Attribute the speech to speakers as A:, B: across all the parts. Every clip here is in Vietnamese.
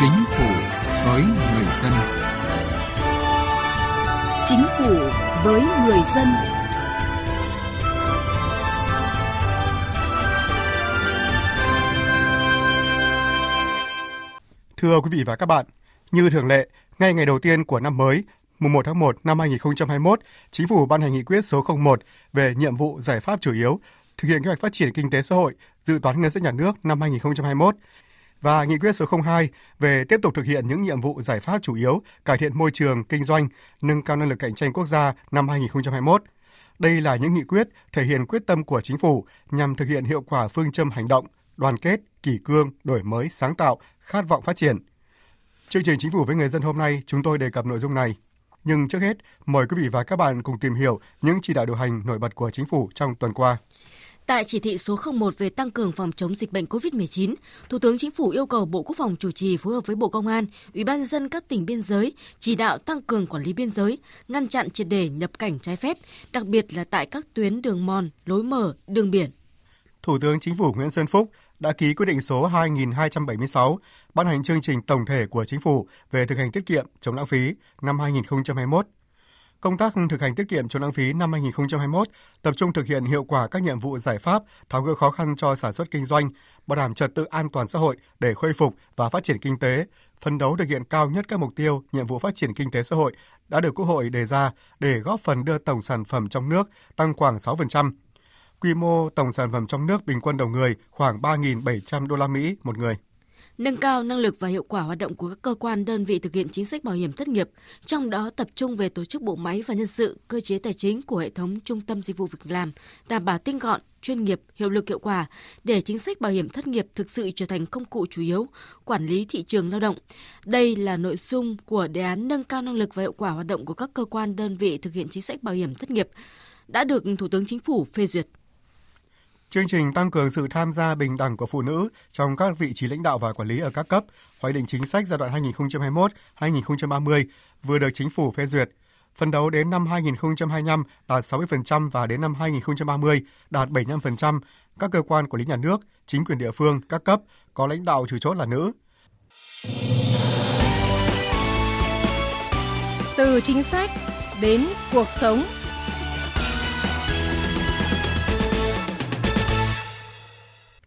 A: Chính phủ với người dân.
B: Chính phủ với người dân.
C: Thưa quý vị và các bạn, như thường lệ, ngay ngày đầu tiên của năm mới, mùng 1 tháng 1 năm 2021, Chính phủ ban hành nghị quyết số 01 về nhiệm vụ giải pháp chủ yếu thực hiện kế hoạch phát triển kinh tế xã hội, dự toán ngân sách nhà nước năm 2021 và nghị quyết số 02 về tiếp tục thực hiện những nhiệm vụ giải pháp chủ yếu cải thiện môi trường kinh doanh, nâng cao năng lực cạnh tranh quốc gia năm 2021. Đây là những nghị quyết thể hiện quyết tâm của chính phủ nhằm thực hiện hiệu quả phương châm hành động, đoàn kết, kỷ cương, đổi mới, sáng tạo, khát vọng phát triển. Chương trình Chính phủ với người dân hôm nay chúng tôi đề cập nội dung này. Nhưng trước hết, mời quý vị và các bạn cùng tìm hiểu những chỉ đạo điều hành nổi bật của chính phủ trong tuần qua.
D: Tại chỉ thị số 01 về tăng cường phòng chống dịch bệnh COVID-19, Thủ tướng Chính phủ yêu cầu Bộ Quốc phòng chủ trì phối hợp với Bộ Công an, Ủy ban dân các tỉnh biên giới chỉ đạo tăng cường quản lý biên giới, ngăn chặn triệt để nhập cảnh trái phép, đặc biệt là tại các tuyến đường mòn, lối mở, đường biển.
C: Thủ tướng Chính phủ Nguyễn Xuân Phúc đã ký quyết định số 2276 ban hành chương trình tổng thể của chính phủ về thực hành tiết kiệm chống lãng phí năm 2021 Công tác thực hành tiết kiệm chống lãng phí năm 2021 tập trung thực hiện hiệu quả các nhiệm vụ giải pháp tháo gỡ khó khăn cho sản xuất kinh doanh, bảo đảm trật tự an toàn xã hội để khôi phục và phát triển kinh tế, phấn đấu thực hiện cao nhất các mục tiêu, nhiệm vụ phát triển kinh tế xã hội đã được Quốc hội đề ra để góp phần đưa tổng sản phẩm trong nước tăng khoảng 6%. Quy mô tổng sản phẩm trong nước bình quân đầu người khoảng 3.700 đô la Mỹ một người
D: nâng cao năng lực và hiệu quả hoạt động của các cơ quan đơn vị thực hiện chính sách bảo hiểm thất nghiệp, trong đó tập trung về tổ chức bộ máy và nhân sự, cơ chế tài chính của hệ thống trung tâm dịch vụ việc làm, đảm bảo tinh gọn, chuyên nghiệp, hiệu lực hiệu quả để chính sách bảo hiểm thất nghiệp thực sự trở thành công cụ chủ yếu quản lý thị trường lao động. Đây là nội dung của đề án nâng cao năng lực và hiệu quả hoạt động của các cơ quan đơn vị thực hiện chính sách bảo hiểm thất nghiệp đã được Thủ tướng Chính phủ phê duyệt.
C: Chương trình tăng cường sự tham gia bình đẳng của phụ nữ trong các vị trí lãnh đạo và quản lý ở các cấp, hoạch định chính sách giai đoạn 2021-2030 vừa được chính phủ phê duyệt. Phần đấu đến năm 2025 đạt 60% và đến năm 2030 đạt 75%, các cơ quan quản lý nhà nước, chính quyền địa phương, các cấp có lãnh đạo chủ chốt là nữ.
B: Từ chính sách đến cuộc sống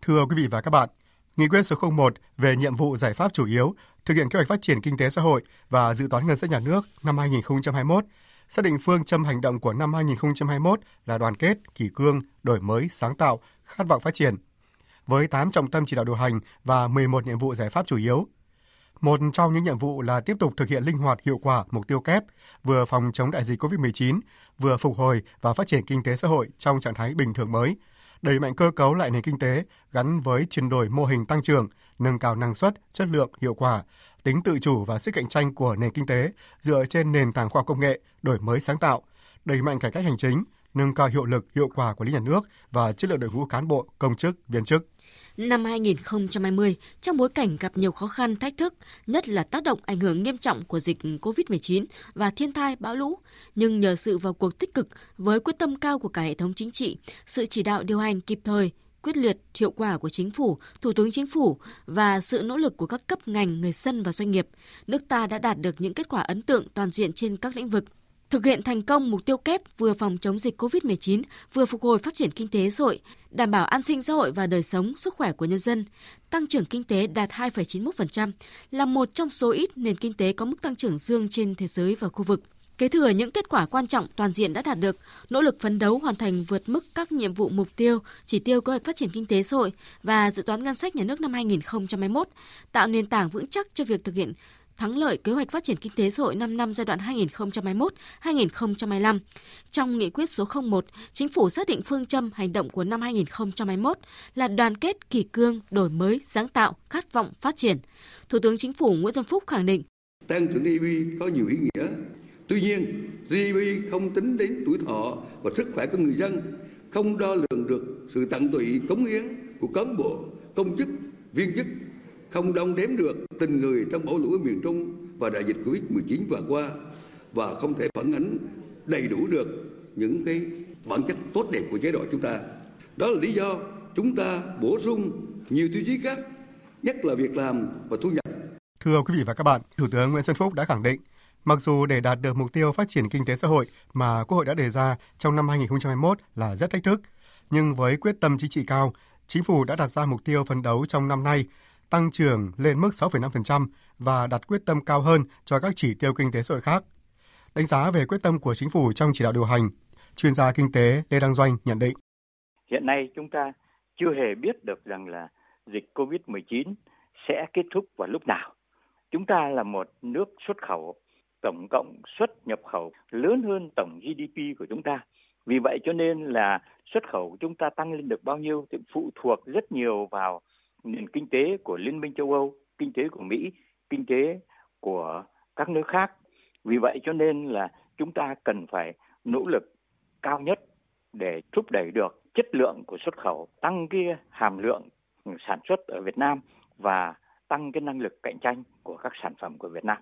C: Thưa quý vị và các bạn, Nghị quyết số 01 về nhiệm vụ giải pháp chủ yếu thực hiện kế hoạch phát triển kinh tế xã hội và dự toán ngân sách nhà nước năm 2021 xác định phương châm hành động của năm 2021 là đoàn kết, kỷ cương, đổi mới, sáng tạo, khát vọng phát triển. Với 8 trọng tâm chỉ đạo điều hành và 11 nhiệm vụ giải pháp chủ yếu. Một trong những nhiệm vụ là tiếp tục thực hiện linh hoạt hiệu quả mục tiêu kép, vừa phòng chống đại dịch COVID-19, vừa phục hồi và phát triển kinh tế xã hội trong trạng thái bình thường mới – đẩy mạnh cơ cấu lại nền kinh tế gắn với chuyển đổi mô hình tăng trưởng, nâng cao năng suất, chất lượng, hiệu quả, tính tự chủ và sức cạnh tranh của nền kinh tế dựa trên nền tảng khoa học công nghệ, đổi mới sáng tạo, đẩy mạnh cải cách hành chính, nâng cao hiệu lực, hiệu quả quản lý nhà nước và chất lượng đội ngũ cán bộ, công chức, viên chức.
D: Năm 2020, trong bối cảnh gặp nhiều khó khăn, thách thức, nhất là tác động ảnh hưởng nghiêm trọng của dịch COVID-19 và thiên tai, bão lũ, nhưng nhờ sự vào cuộc tích cực với quyết tâm cao của cả hệ thống chính trị, sự chỉ đạo điều hành kịp thời, quyết liệt, hiệu quả của chính phủ, thủ tướng chính phủ và sự nỗ lực của các cấp ngành, người dân và doanh nghiệp, nước ta đã đạt được những kết quả ấn tượng toàn diện trên các lĩnh vực thực hiện thành công mục tiêu kép vừa phòng chống dịch COVID-19, vừa phục hồi phát triển kinh tế xã hội, đảm bảo an sinh xã hội và đời sống, sức khỏe của nhân dân. Tăng trưởng kinh tế đạt 2,91%, là một trong số ít nền kinh tế có mức tăng trưởng dương trên thế giới và khu vực. Kế thừa những kết quả quan trọng toàn diện đã đạt được, nỗ lực phấn đấu hoàn thành vượt mức các nhiệm vụ mục tiêu, chỉ tiêu kế hoạch phát triển kinh tế xã hội và dự toán ngân sách nhà nước năm 2021, tạo nền tảng vững chắc cho việc thực hiện thắng lợi kế hoạch phát triển kinh tế xã hội 5 năm giai đoạn 2021-2025. Trong nghị quyết số 01, chính phủ xác định phương châm hành động của năm 2021 là đoàn kết, kỷ cương, đổi mới, sáng tạo, khát vọng phát triển. Thủ tướng Chính phủ Nguyễn Xuân Phúc khẳng định
E: tăng trưởng GDP có nhiều ý nghĩa. Tuy nhiên, GDP không tính đến tuổi thọ và sức khỏe của người dân, không đo lường được sự tận tụy cống hiến của cán bộ, công chức, viên chức không đong đếm được tình người trong bão lũ ở miền Trung và đại dịch Covid-19 vừa qua và không thể phản ánh đầy đủ được những cái bản chất tốt đẹp của chế độ chúng ta. Đó là lý do chúng ta bổ sung nhiều tiêu chí khác, nhất là việc làm và thu nhập.
C: Thưa quý vị và các bạn, Thủ tướng Nguyễn Xuân Phúc đã khẳng định, mặc dù để đạt được mục tiêu phát triển kinh tế xã hội mà Quốc hội đã đề ra trong năm 2021 là rất thách thức, nhưng với quyết tâm chính trị cao, Chính phủ đã đặt ra mục tiêu phấn đấu trong năm nay tăng trưởng lên mức 6,5% và đặt quyết tâm cao hơn cho các chỉ tiêu kinh tế xã hội khác. Đánh giá về quyết tâm của chính phủ trong chỉ đạo điều hành, chuyên gia kinh tế Lê Đăng Doanh nhận định.
F: Hiện nay chúng ta chưa hề biết được rằng là dịch COVID-19 sẽ kết thúc vào lúc nào. Chúng ta là một nước xuất khẩu, tổng cộng xuất nhập khẩu lớn hơn tổng GDP của chúng ta. Vì vậy cho nên là xuất khẩu của chúng ta tăng lên được bao nhiêu thì phụ thuộc rất nhiều vào nền kinh tế của Liên minh châu Âu, kinh tế của Mỹ, kinh tế của các nước khác. Vì vậy cho nên là chúng ta cần phải nỗ lực cao nhất để thúc đẩy được chất lượng của xuất khẩu, tăng cái hàm lượng sản xuất ở Việt Nam và tăng cái năng lực cạnh tranh của các sản phẩm của Việt Nam.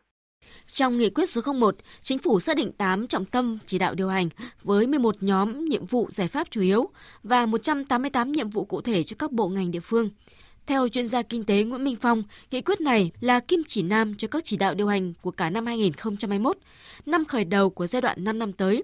D: Trong nghị quyết số 01, Chính phủ xác định 8 trọng tâm chỉ đạo điều hành với 11 nhóm nhiệm vụ giải pháp chủ yếu và 188 nhiệm vụ cụ thể cho các bộ ngành địa phương. Theo chuyên gia kinh tế Nguyễn Minh Phong, nghị quyết này là kim chỉ nam cho các chỉ đạo điều hành của cả năm 2021, năm khởi đầu của giai đoạn 5 năm tới.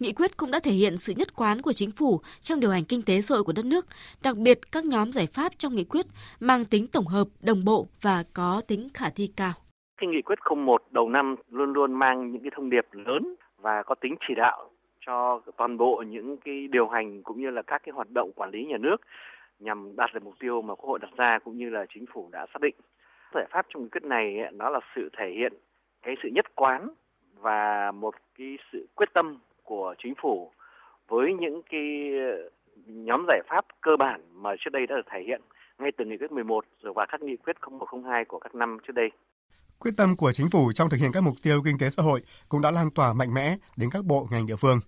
D: Nghị quyết cũng đã thể hiện sự nhất quán của chính phủ trong điều hành kinh tế xã hội của đất nước, đặc biệt các nhóm giải pháp trong nghị quyết mang tính tổng hợp, đồng bộ và có tính khả thi cao.
G: Cái nghị quyết 01 đầu năm luôn luôn mang những cái thông điệp lớn và có tính chỉ đạo cho toàn bộ những cái điều hành cũng như là các cái hoạt động quản lý nhà nước nhằm đạt được mục tiêu mà Quốc hội đặt ra cũng như là chính phủ đã xác định. Giải pháp trong nghị quyết này nó là sự thể hiện cái sự nhất quán và một cái sự quyết tâm của chính phủ với những cái ờ, nhóm giải pháp cơ bản mà trước đây đã được thể hiện ngay từ nghị quyết 11 rồi và các nghị quyết 0102 của các năm trước đây.
C: Quyết tâm của chính phủ trong thực hiện các mục tiêu kinh tế xã hội cũng đã lan tỏa mạnh mẽ đến các bộ ngành địa phương.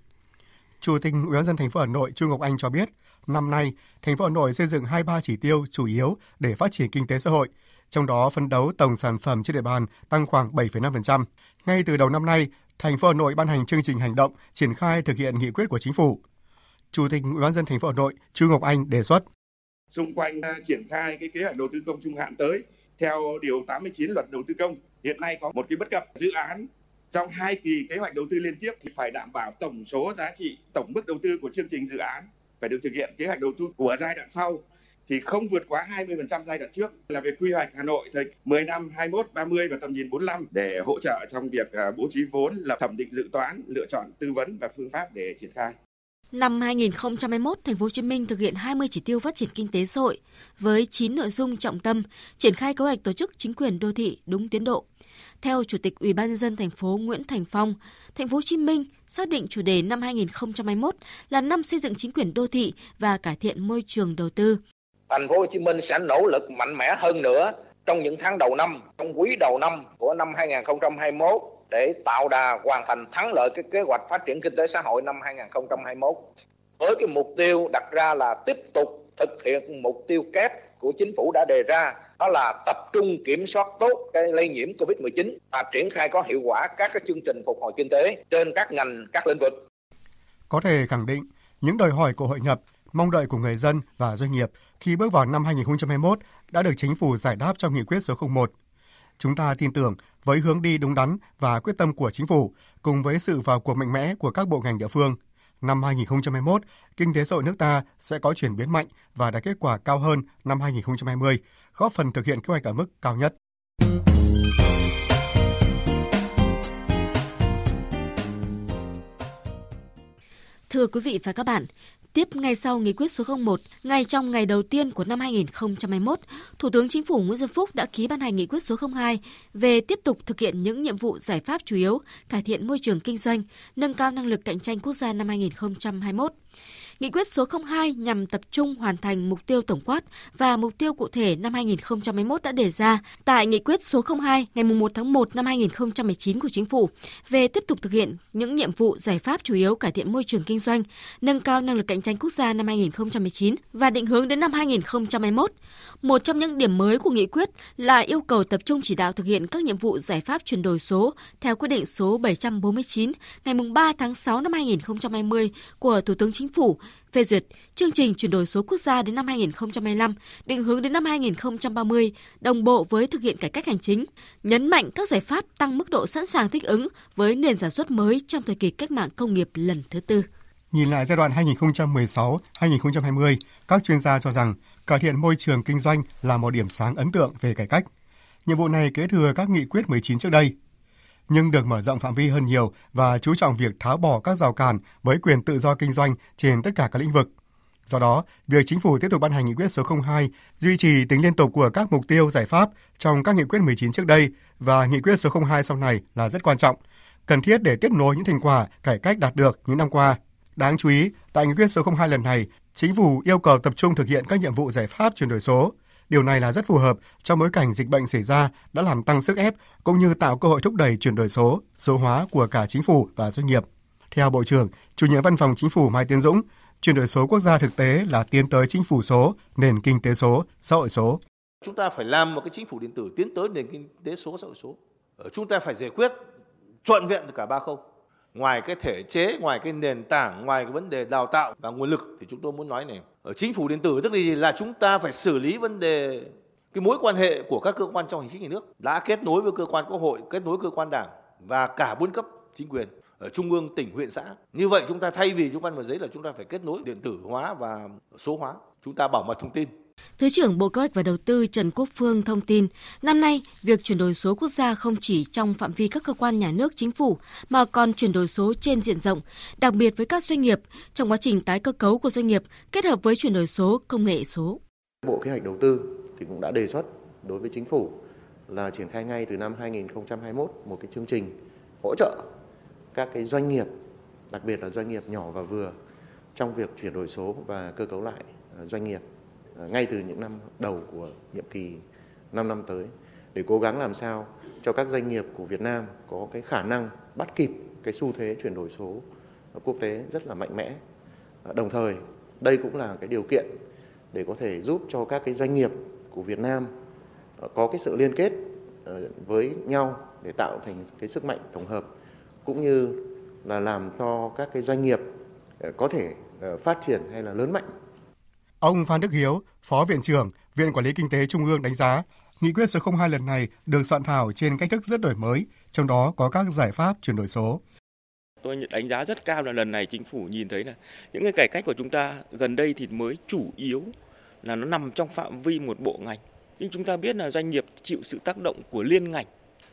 C: Chủ tịch Ủy ban dân thành phố Hà Nội Chu Ngọc Anh cho biết, năm nay, thành phố Hà Nội xây dựng 23 chỉ tiêu chủ yếu để phát triển kinh tế xã hội, trong đó phấn đấu tổng sản phẩm trên địa bàn tăng khoảng 7,5%. Ngay từ đầu năm nay, thành phố Hà Nội ban hành chương trình hành động triển khai thực hiện nghị quyết của chính phủ. Chủ tịch Ủy ban dân thành phố Hà Nội Chu Ngọc Anh đề xuất
H: xung quanh triển khai cái kế hoạch đầu tư công trung hạn tới theo điều 89 luật đầu tư công hiện nay có một cái bất cập dự án trong hai kỳ kế hoạch đầu tư liên tiếp thì phải đảm bảo tổng số giá trị tổng mức đầu tư của chương trình dự án phải được thực hiện kế hoạch đầu tư của giai đoạn sau thì không vượt quá 20% giai đoạn trước là về quy hoạch Hà Nội thời 10 năm 21 30 và tầm nhìn 45 để hỗ trợ trong việc à, bố trí vốn là thẩm định dự toán, lựa chọn tư vấn và phương pháp để triển khai.
D: Năm 2021, thành phố Hồ Chí Minh thực hiện 20 chỉ tiêu phát triển kinh tế xã hội với 9 nội dung trọng tâm, triển khai kế hoạch tổ chức chính quyền đô thị đúng tiến độ. Theo Chủ tịch Ủy ban nhân dân thành phố Nguyễn Thành Phong, thành phố Hồ Chí Minh xác định chủ đề năm 2021 là năm xây dựng chính quyền đô thị và cải thiện môi trường đầu tư.
I: Thành phố Hồ Chí Minh sẽ nỗ lực mạnh mẽ hơn nữa trong những tháng đầu năm, trong quý đầu năm của năm 2021 để tạo đà hoàn thành thắng lợi cái kế hoạch phát triển kinh tế xã hội năm 2021 với cái mục tiêu đặt ra là tiếp tục thực hiện mục tiêu kép của chính phủ đã đề ra đó là tập trung kiểm soát tốt cái lây nhiễm Covid-19 và triển khai có hiệu quả các cái chương trình phục hồi kinh tế trên các ngành, các lĩnh vực.
C: Có thể khẳng định, những đòi hỏi của hội nhập, mong đợi của người dân và doanh nghiệp khi bước vào năm 2021 đã được chính phủ giải đáp trong nghị quyết số 01 Chúng ta tin tưởng với hướng đi đúng đắn và quyết tâm của chính phủ, cùng với sự vào cuộc mạnh mẽ của các bộ ngành địa phương, năm 2021, kinh tế xã hội nước ta sẽ có chuyển biến mạnh và đạt kết quả cao hơn năm 2020, góp phần thực hiện kế hoạch ở mức cao nhất.
D: Thưa quý vị và các bạn, Tiếp ngay sau nghị quyết số 01, ngay trong ngày đầu tiên của năm 2021, Thủ tướng Chính phủ Nguyễn Xuân Phúc đã ký ban hành nghị quyết số 02 về tiếp tục thực hiện những nhiệm vụ giải pháp chủ yếu, cải thiện môi trường kinh doanh, nâng cao năng lực cạnh tranh quốc gia năm 2021. Nghị quyết số 02 nhằm tập trung hoàn thành mục tiêu tổng quát và mục tiêu cụ thể năm 2021 đã đề ra tại Nghị quyết số 02 ngày 1 tháng 1 năm 2019 của Chính phủ về tiếp tục thực hiện những nhiệm vụ giải pháp chủ yếu cải thiện môi trường kinh doanh, nâng cao năng lực cạnh tranh quốc gia năm 2019 và định hướng đến năm 2021. Một trong những điểm mới của nghị quyết là yêu cầu tập trung chỉ đạo thực hiện các nhiệm vụ giải pháp chuyển đổi số theo quyết định số 749 ngày 3 tháng 6 năm 2020 của Thủ tướng Chính Chính phủ phê duyệt chương trình chuyển đổi số quốc gia đến năm 2025, định hướng đến năm 2030, đồng bộ với thực hiện cải cách hành chính, nhấn mạnh các giải pháp tăng mức độ sẵn sàng thích ứng với nền sản xuất mới trong thời kỳ cách mạng công nghiệp lần thứ tư.
C: Nhìn lại giai đoạn 2016-2020, các chuyên gia cho rằng cải thiện môi trường kinh doanh là một điểm sáng ấn tượng về cải cách. Nhiệm vụ này kế thừa các nghị quyết 19 trước đây, nhưng được mở rộng phạm vi hơn nhiều và chú trọng việc tháo bỏ các rào cản với quyền tự do kinh doanh trên tất cả các lĩnh vực. Do đó, việc chính phủ tiếp tục ban hành nghị quyết số 02 duy trì tính liên tục của các mục tiêu giải pháp trong các nghị quyết 19 trước đây và nghị quyết số 02 sau này là rất quan trọng, cần thiết để tiếp nối những thành quả cải cách đạt được những năm qua. Đáng chú ý, tại nghị quyết số 02 lần này, chính phủ yêu cầu tập trung thực hiện các nhiệm vụ giải pháp chuyển đổi số. Điều này là rất phù hợp trong bối cảnh dịch bệnh xảy ra đã làm tăng sức ép cũng như tạo cơ hội thúc đẩy chuyển đổi số, số hóa của cả chính phủ và doanh nghiệp. Theo Bộ trưởng, chủ nhiệm văn phòng chính phủ Mai Tiến Dũng, chuyển đổi số quốc gia thực tế là tiến tới chính phủ số, nền kinh tế số, xã hội số.
J: Chúng ta phải làm một cái chính phủ điện tử tiến tới nền kinh tế số, xã hội số. Chúng ta phải giải quyết trọn vẹn cả ba khâu ngoài cái thể chế ngoài cái nền tảng ngoài cái vấn đề đào tạo và nguồn lực thì chúng tôi muốn nói này ở chính phủ điện tử tức là chúng ta phải xử lý vấn đề cái mối quan hệ của các cơ quan trong hành chính nhà nước. Đã kết nối với cơ quan quốc hội, kết nối cơ quan đảng và cả bốn cấp chính quyền ở trung ương, tỉnh, huyện, xã. Như vậy chúng ta thay vì chúng ta vào giấy là chúng ta phải kết nối điện tử hóa và số hóa. Chúng ta bảo mật thông tin.
D: Thứ trưởng Bộ Kế hoạch và Đầu tư Trần Quốc Phương thông tin, năm nay, việc chuyển đổi số quốc gia không chỉ trong phạm vi các cơ quan nhà nước chính phủ mà còn chuyển đổi số trên diện rộng, đặc biệt với các doanh nghiệp trong quá trình tái cơ cấu của doanh nghiệp kết hợp với chuyển đổi số công nghệ số.
K: Bộ Kế hoạch Đầu tư thì cũng đã đề xuất đối với chính phủ là triển khai ngay từ năm 2021 một cái chương trình hỗ trợ các cái doanh nghiệp, đặc biệt là doanh nghiệp nhỏ và vừa trong việc chuyển đổi số và cơ cấu lại ờ, doanh nghiệp À, ngay từ những năm đầu của nhiệm kỳ 5 năm tới để cố gắng làm sao cho các doanh nghiệp của Việt Nam có cái khả năng bắt kịp cái xu thế chuyển đổi số quốc tế rất là mạnh mẽ. À, đồng thời, đây cũng là cái điều kiện để có thể giúp cho các cái doanh nghiệp của Việt Nam à, có cái sự liên kết với nhau để tạo thành cái sức mạnh tổng hợp cũng như là làm cho các cái doanh nghiệp có thể phát triển hay là lớn mạnh
C: Ông Phan Đức Hiếu, Phó Viện trưởng Viện Quản lý Kinh tế Trung ương đánh giá, nghị quyết số 02 lần này được soạn thảo trên cách thức rất đổi mới, trong đó có các giải pháp chuyển đổi số.
L: Tôi đánh giá rất cao là lần này chính phủ nhìn thấy là những cái cải cách của chúng ta gần đây thì mới chủ yếu là nó nằm trong phạm vi một bộ ngành. Nhưng chúng ta biết là doanh nghiệp chịu sự tác động của liên ngành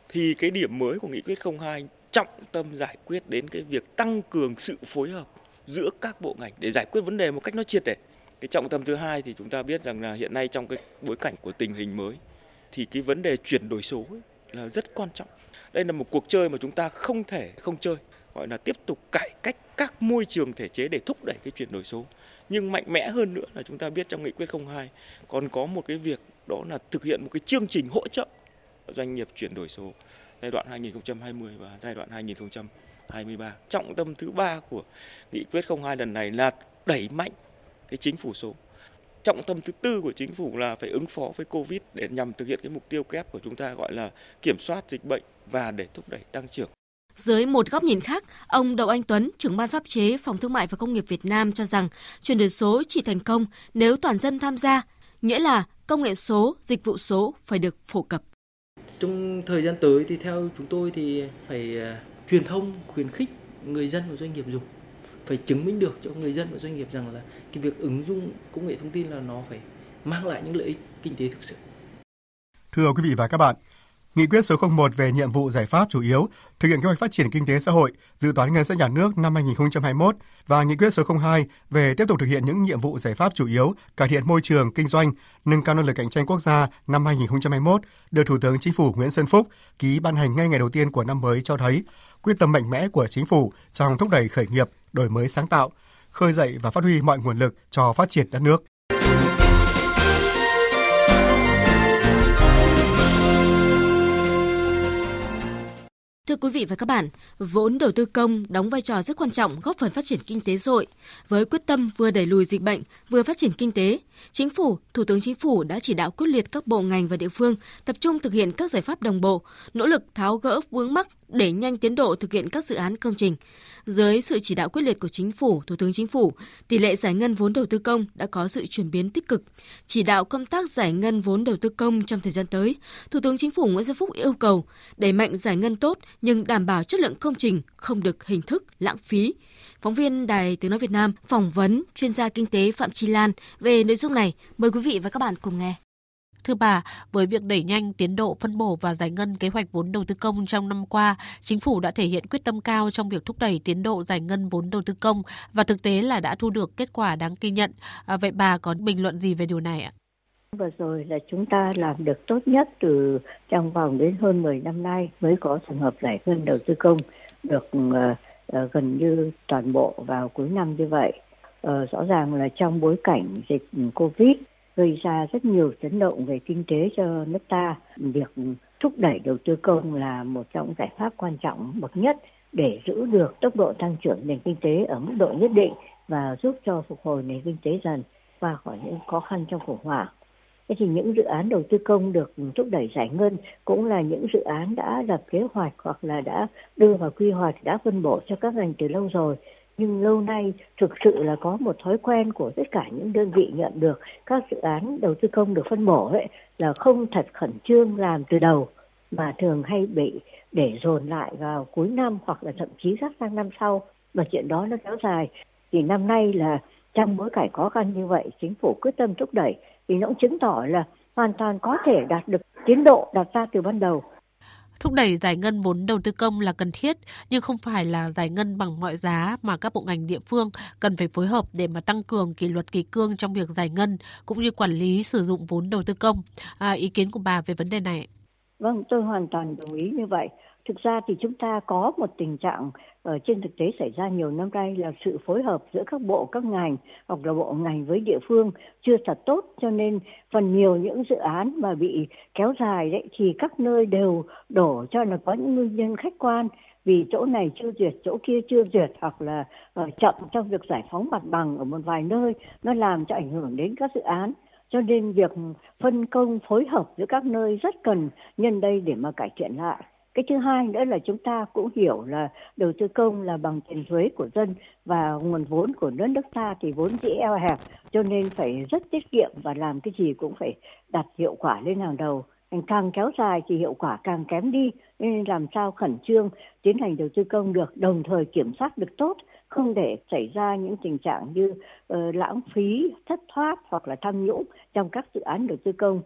L: thì cái điểm mới của nghị quyết 02 trọng tâm giải quyết đến cái việc tăng cường sự phối hợp giữa các bộ ngành để giải quyết vấn đề một cách nó triệt để cái trọng tâm thứ hai thì chúng ta biết rằng là hiện nay trong cái bối cảnh của tình hình mới thì cái vấn đề chuyển đổi số là rất quan trọng. Đây là một cuộc chơi mà chúng ta không thể không chơi, gọi là tiếp tục cải cách các môi trường thể chế để thúc đẩy cái chuyển đổi số. Nhưng mạnh mẽ hơn nữa là chúng ta biết trong nghị quyết 02 còn có một cái việc đó là thực hiện một cái chương trình hỗ trợ doanh nghiệp chuyển đổi số giai đoạn 2020 và giai đoạn 2023. Trọng tâm thứ ba của nghị quyết 02 lần này là đẩy mạnh cái chính phủ số. Trọng tâm thứ tư của chính phủ là phải ứng phó với Covid để nhằm thực hiện cái mục tiêu kép của chúng ta gọi là kiểm soát dịch bệnh và để thúc đẩy tăng trưởng.
D: Dưới một góc nhìn khác, ông Đậu Anh Tuấn, trưởng ban pháp chế Phòng Thương mại và Công nghiệp Việt Nam cho rằng chuyển đổi số chỉ thành công nếu toàn dân tham gia, nghĩa là công nghệ số, dịch vụ số phải được phổ cập.
M: Trong thời gian tới thì theo chúng tôi thì phải uh, truyền thông khuyến khích người dân và doanh nghiệp dùng phải chứng minh được cho người dân và doanh nghiệp rằng là cái việc ứng dụng công nghệ thông tin là nó phải mang lại những lợi ích kinh tế thực sự.
C: Thưa quý vị và các bạn, Nghị quyết số 01 về nhiệm vụ giải pháp chủ yếu thực hiện kế hoạch phát triển kinh tế xã hội, dự toán ngân sách nhà nước năm 2021 và Nghị quyết số 02 về tiếp tục thực hiện những nhiệm vụ giải pháp chủ yếu cải thiện môi trường kinh doanh, nâng cao năng lực cạnh tranh quốc gia năm 2021 được Thủ tướng Chính phủ Nguyễn Xuân Phúc ký ban hành ngay ngày đầu tiên của năm mới cho thấy quyết tâm mạnh mẽ của chính phủ trong thúc đẩy khởi nghiệp, đổi mới sáng tạo, khơi dậy và phát huy mọi nguồn lực cho phát triển đất nước.
D: Thưa quý vị và các bạn, vốn đầu tư công đóng vai trò rất quan trọng góp phần phát triển kinh tế xã Với quyết tâm vừa đẩy lùi dịch bệnh, vừa phát triển kinh tế, Chính phủ, Thủ tướng Chính phủ đã chỉ đạo quyết liệt các bộ ngành và địa phương tập trung thực hiện các giải pháp đồng bộ, nỗ lực tháo gỡ vướng mắc đẩy nhanh tiến độ thực hiện các dự án công trình. Dưới sự chỉ đạo quyết liệt của Chính phủ, Thủ tướng Chính phủ, tỷ lệ giải ngân vốn đầu tư công đã có sự chuyển biến tích cực. Chỉ đạo công tác giải ngân vốn đầu tư công trong thời gian tới, Thủ tướng Chính phủ Nguyễn Xuân Phúc yêu cầu đẩy mạnh giải ngân tốt nhưng đảm bảo chất lượng công trình không được hình thức lãng phí. Phóng viên Đài Tiếng Nói Việt Nam phỏng vấn chuyên gia kinh tế Phạm Chi Lan về nội dung này. Mời quý vị và các bạn cùng nghe.
N: Thưa bà, với việc đẩy nhanh tiến độ phân bổ và giải ngân kế hoạch vốn đầu tư công trong năm qua, chính phủ đã thể hiện quyết tâm cao trong việc thúc đẩy tiến độ giải ngân vốn đầu tư công và thực tế là đã thu được kết quả đáng ghi nhận. À, vậy bà có bình luận gì về điều này ạ?
O: Vừa rồi là chúng ta làm được tốt nhất từ trong vòng đến hơn 10 năm nay mới có trường hợp giải ngân đầu tư công được uh, uh, gần như toàn bộ vào cuối năm như vậy. Uh, rõ ràng là trong bối cảnh dịch Covid gây ra rất nhiều chấn động về kinh tế cho nước ta. Việc thúc đẩy đầu tư công là một trong giải pháp quan trọng bậc nhất để giữ được tốc độ tăng trưởng nền kinh tế ở mức độ nhất định và giúp cho phục hồi nền kinh tế dần qua khỏi những khó khăn trong khủng hoảng. Thế thì những dự án đầu tư công được thúc đẩy giải ngân cũng là những dự án đã lập kế hoạch hoặc là đã đưa vào quy hoạch, đã phân bổ cho các ngành từ lâu rồi nhưng lâu nay thực sự là có một thói quen của tất cả những đơn vị nhận được các dự án đầu tư công được phân bổ ấy, là không thật khẩn trương làm từ đầu, mà thường hay bị để dồn lại vào cuối năm hoặc là thậm chí sắp sang năm sau. Và chuyện đó nó kéo dài. Thì năm nay là trong bối cảnh khó khăn như vậy, chính phủ quyết tâm thúc đẩy, thì nó cũng chứng tỏ là hoàn toàn có thể đạt được tiến độ đặt ra từ ban đầu.
N: Thúc đẩy giải ngân vốn đầu tư công là cần thiết, nhưng không phải là giải ngân bằng mọi giá mà các bộ ngành địa phương cần phải phối hợp để mà tăng cường kỷ luật kỷ cương trong việc giải ngân cũng như quản lý sử dụng vốn đầu tư công. À, ý kiến của bà về vấn đề này?
O: Vâng, tôi hoàn toàn đồng ý như vậy. Thực ra thì chúng ta có một tình trạng ở trên thực tế xảy ra nhiều năm nay là sự phối hợp giữa các bộ các ngành hoặc là bộ ngành với địa phương chưa thật tốt cho nên phần nhiều những dự án mà bị kéo dài đấy thì các nơi đều đổ cho là có những nguyên nhân khách quan. Vì chỗ này chưa duyệt chỗ kia chưa duyệt hoặc là uh, chậm trong việc giải phóng mặt bằng ở một vài nơi nó làm cho ảnh hưởng đến các dự án. Cho nên việc phân công phối hợp giữa các nơi rất cần nhân đây để mà cải thiện lại cái thứ hai nữa là chúng ta cũng hiểu là đầu tư công là bằng tiền thuế của dân và nguồn vốn của nước nước ta thì vốn dĩ eo hẹp cho nên phải rất tiết kiệm và làm cái gì cũng phải đặt hiệu quả lên hàng đầu. Càng kéo dài thì hiệu quả càng kém đi nên làm sao khẩn trương tiến hành đầu tư công được đồng thời kiểm soát được tốt không để xảy ra những tình trạng như uh, lãng phí thất thoát hoặc là tham nhũng trong các dự án đầu tư công.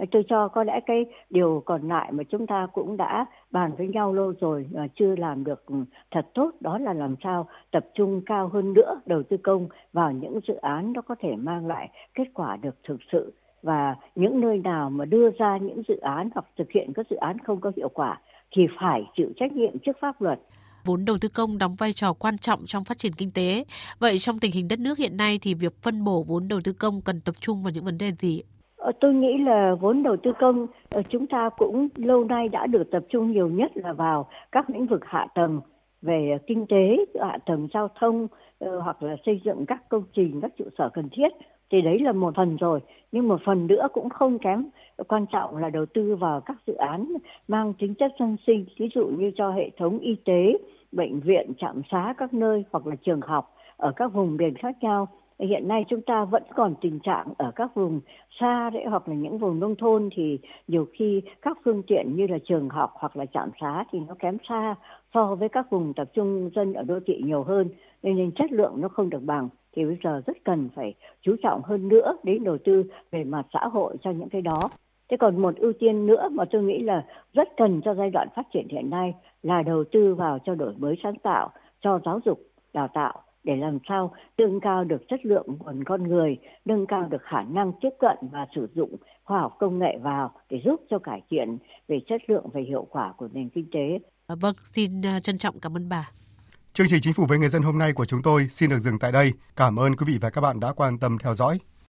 O: Ờ, tôi cho có lẽ cái điều còn lại mà chúng ta cũng đã bàn với nhau lâu rồi mà chưa làm được ừ, thật tốt, đó là làm sao tập trung cao hơn nữa đầu tư công vào những dự án nó có thể mang lại kết quả được thực sự và những nơi nào mà đưa ra những dự án hoặc thực hiện các dự án không có hiệu quả thì phải chịu trách nhiệm trước pháp luật
N: vốn đầu tư công đóng vai trò quan trọng trong phát triển kinh tế. Vậy trong tình hình đất nước hiện nay thì việc phân bổ vốn đầu tư công cần tập trung vào những vấn đề gì?
O: Ờ, tôi nghĩ là vốn đầu tư công ờ, chúng ta cũng lâu nay đã được tập trung nhiều nhất là vào các lĩnh vực hạ tầng về kinh tế, hạ tầng giao thông ờ, hoặc là xây dựng các công trình, các trụ sở cần thiết. Thì đấy là một phần rồi nhưng một phần nữa cũng không kém quan trọng là đầu tư vào các dự án mang tính chất dân sinh ví dụ như cho hệ thống y tế bệnh viện trạm xá các nơi hoặc là trường học ở các vùng miền khác nhau hiện nay chúng ta vẫn còn tình trạng ở các vùng xa đấy hoặc là những vùng nông thôn thì nhiều khi các phương tiện như là trường học hoặc là trạm xá thì nó kém xa so với các vùng tập trung dân ở đô thị nhiều hơn nên nên chất lượng nó không được bằng thì bây giờ rất cần phải chú trọng hơn nữa đến đầu tư về mặt xã hội cho những cái đó. Thế còn một ưu tiên nữa mà tôi nghĩ là rất cần cho giai đoạn phát triển hiện nay là đầu tư vào cho đổi mới sáng tạo, cho giáo dục, đào tạo để làm sao nâng cao được chất lượng nguồn con người, nâng cao được khả năng tiếp cận và sử dụng khoa học công nghệ vào để giúp cho cải thiện về chất lượng và hiệu quả của nền kinh tế.
N: Vâng, xin à, trân trọng cảm ơn bà.
C: Chương trình Chính phủ với người dân hôm nay của chúng tôi xin được dừng tại đây. Cảm ơn quý vị và các bạn đã quan tâm theo dõi.